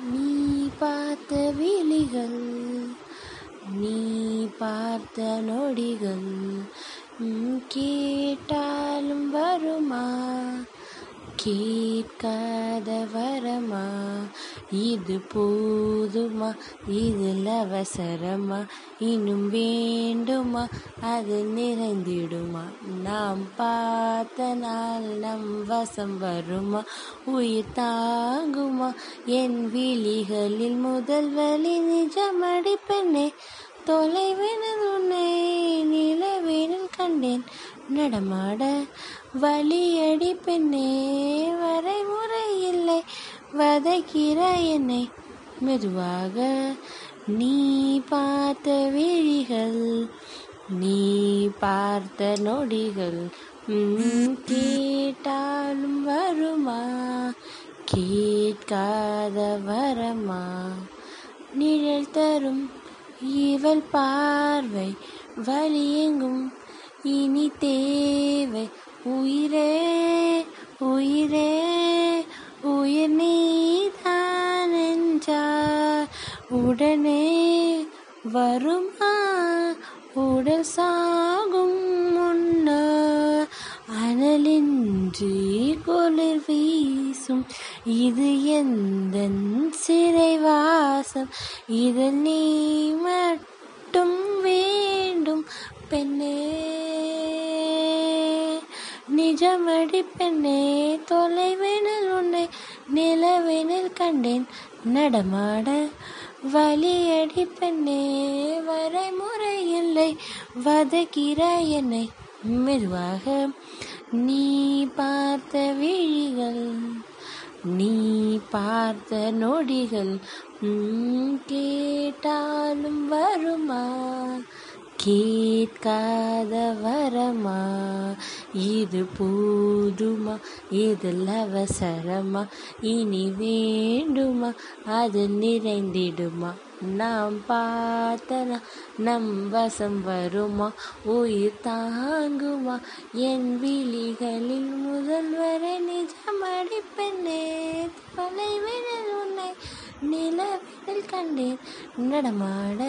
நீ பார்த்த விழிகள் நீ பார்த்த நொடிகள் கேட்டாலும் வருமா? கேட்காதவர் இது போதுமா? இதில் அவசரமா? இன்னும் வேண்டுமா? அது நிறைந்திடுமா? நாம் பார்த்த நாள் நம் வசம் வருமா? உயிர் தாங்குமா? என் விழிகளில் முதல் வழி நிஜமடி பெண்ணே. தொலைவினில் உன்னை நிலவேனில் கண்டேன். நடமாட வழியடி பெண்ணே. வரைமுறை இல்லை வதைக்கிற என்னை மெதுவாக நீ பார்த்த விழிகள் நீ பார்த்த நொடிகள் கேட்டாலும் வருமா? கேட்காத வரமா? நிழல் தரும் இவள் பார்வை வழியெங்கும் இனி தேவை? உயிரே உயிரே உயிர் நீ உடனே வருமா? உடல் சாகும் முன்னர் அனலின்றி குளிர் வீசும். இது எந்த சிறைவாசம்? இதில் நீ மட்டும் வேண்டும் பெண்ணே. நிஜமடி பெண்ணே தொலைவினில் உன்னை நிலவினில் கண்டேன். நடமாட வலியடி பெண்ணே வரைமுறை இல்லை வதக்கிற என்னை மெதுவாக நீ பார்த்த விழிகள் நீ பார்த்த நொடிகள் கேட்டாலும் வருமா? கேட்காத வரமா இது போதுமா? இதில் அவசரமா? இனி வேண்டுமா? அது நிறைந்திடுமா? நாம் பார்த்தனா நம் வசம் வருமா? உயிர் தாங்குமா? என் விழிகளில் முதல் வரை நிஜமடி பெண்ணே தொலைவினில் உன்னை நிலவில் கண்டேன். நடமாட